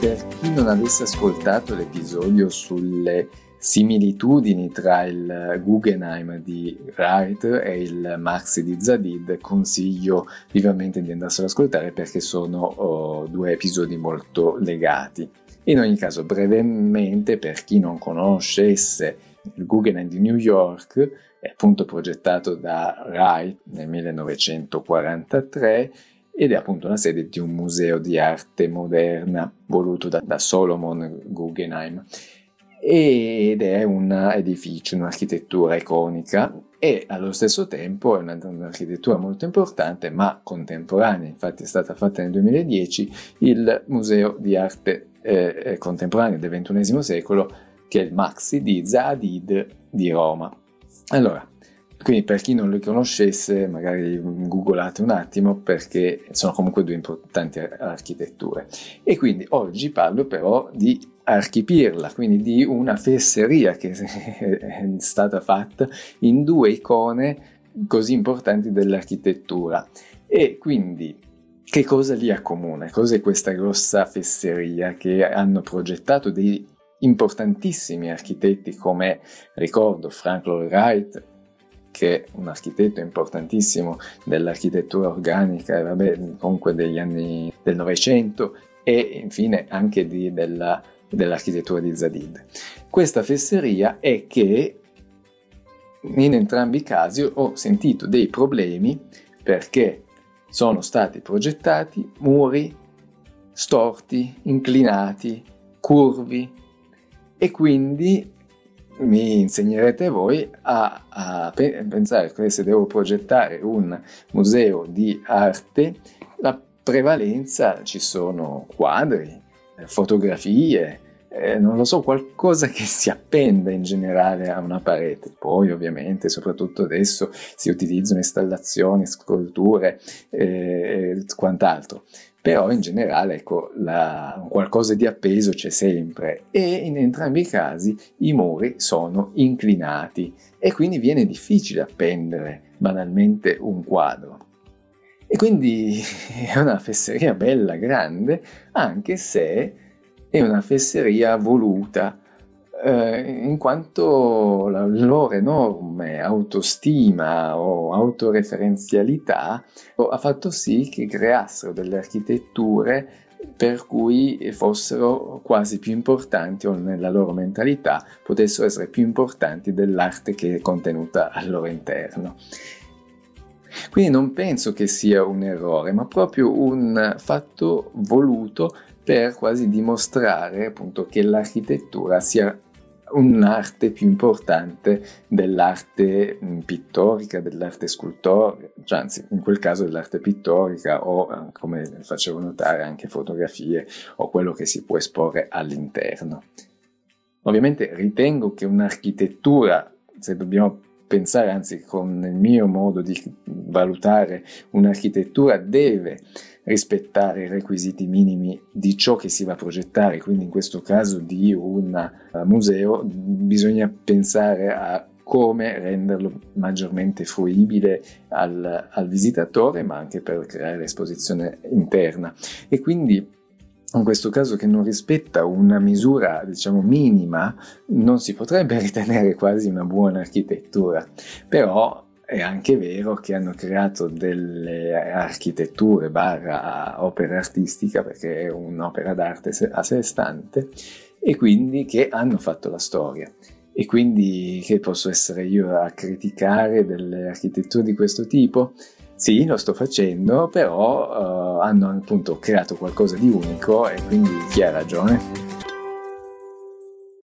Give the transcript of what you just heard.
per chi non avesse ascoltato l'episodio sulle similitudini tra il Guggenheim di Wright e il Maxi di Zadid, consiglio vivamente di andarselo ad ascoltare perché sono oh, due episodi molto legati. In ogni caso, brevemente, per chi non conoscesse il Guggenheim di New York, è appunto progettato da Wright nel 1943 ed è appunto la sede di un museo di arte moderna voluto da, da Solomon Guggenheim ed è un edificio, un'architettura iconica e allo stesso tempo è un'architettura molto importante ma contemporanea, infatti è stata fatta nel 2010 il Museo di Arte eh, Contemporanea del XXI secolo che è il Maxi di Zadid di Roma. Allora, quindi per chi non li conoscesse, magari googolate un attimo perché sono comunque due importanti architetture. E quindi oggi parlo però di Archipirla, quindi di una fesseria che è stata fatta in due icone così importanti dell'architettura. E quindi che cosa li accomuna? Cos'è questa grossa fesseria che hanno progettato dei importantissimi architetti come ricordo Frank Lloyd Wright, che è un architetto importantissimo dell'architettura organica e vabbè, comunque degli anni del Novecento e infine anche di, della, dell'architettura di Zadid. Questa fesseria è che in entrambi i casi ho sentito dei problemi perché sono stati progettati muri storti, inclinati, curvi e quindi mi insegnerete voi a, a pensare che se devo progettare un museo di arte, la prevalenza ci sono quadri, fotografie, eh, non lo so, qualcosa che si appenda in generale a una parete. Poi ovviamente, soprattutto adesso, si utilizzano installazioni, sculture e eh, quant'altro però in generale ecco, la, qualcosa di appeso c'è sempre e in entrambi i casi i muri sono inclinati e quindi viene difficile appendere banalmente un quadro. E quindi è una fesseria bella, grande, anche se è una fesseria voluta eh, in quanto la loro enorme autostima o autoreferenzialità ha fatto sì che creassero delle architetture per cui fossero quasi più importanti o nella loro mentalità potessero essere più importanti dell'arte che è contenuta al loro interno. Quindi non penso che sia un errore, ma proprio un fatto voluto per quasi dimostrare appunto che l'architettura sia un'arte più importante dell'arte mm, pittorica, dell'arte scultorica, cioè anzi in quel caso dell'arte pittorica o eh, come facevo notare anche fotografie o quello che si può esporre all'interno. Ovviamente ritengo che un'architettura, se dobbiamo pensare, anzi con il mio modo di valutare un'architettura, deve rispettare i requisiti minimi di ciò che si va a progettare, quindi in questo caso di un uh, museo bisogna pensare a come renderlo maggiormente fruibile al, al visitatore, ma anche per creare l'esposizione interna. E quindi in questo caso che non rispetta una misura diciamo minima non si potrebbe ritenere quasi una buona architettura però è anche vero che hanno creato delle architetture barra opera artistica perché è un'opera d'arte a sé stante e quindi che hanno fatto la storia e quindi che posso essere io a criticare delle architetture di questo tipo? Sì, lo sto facendo, però uh, hanno appunto creato qualcosa di unico e quindi chi ha ragione?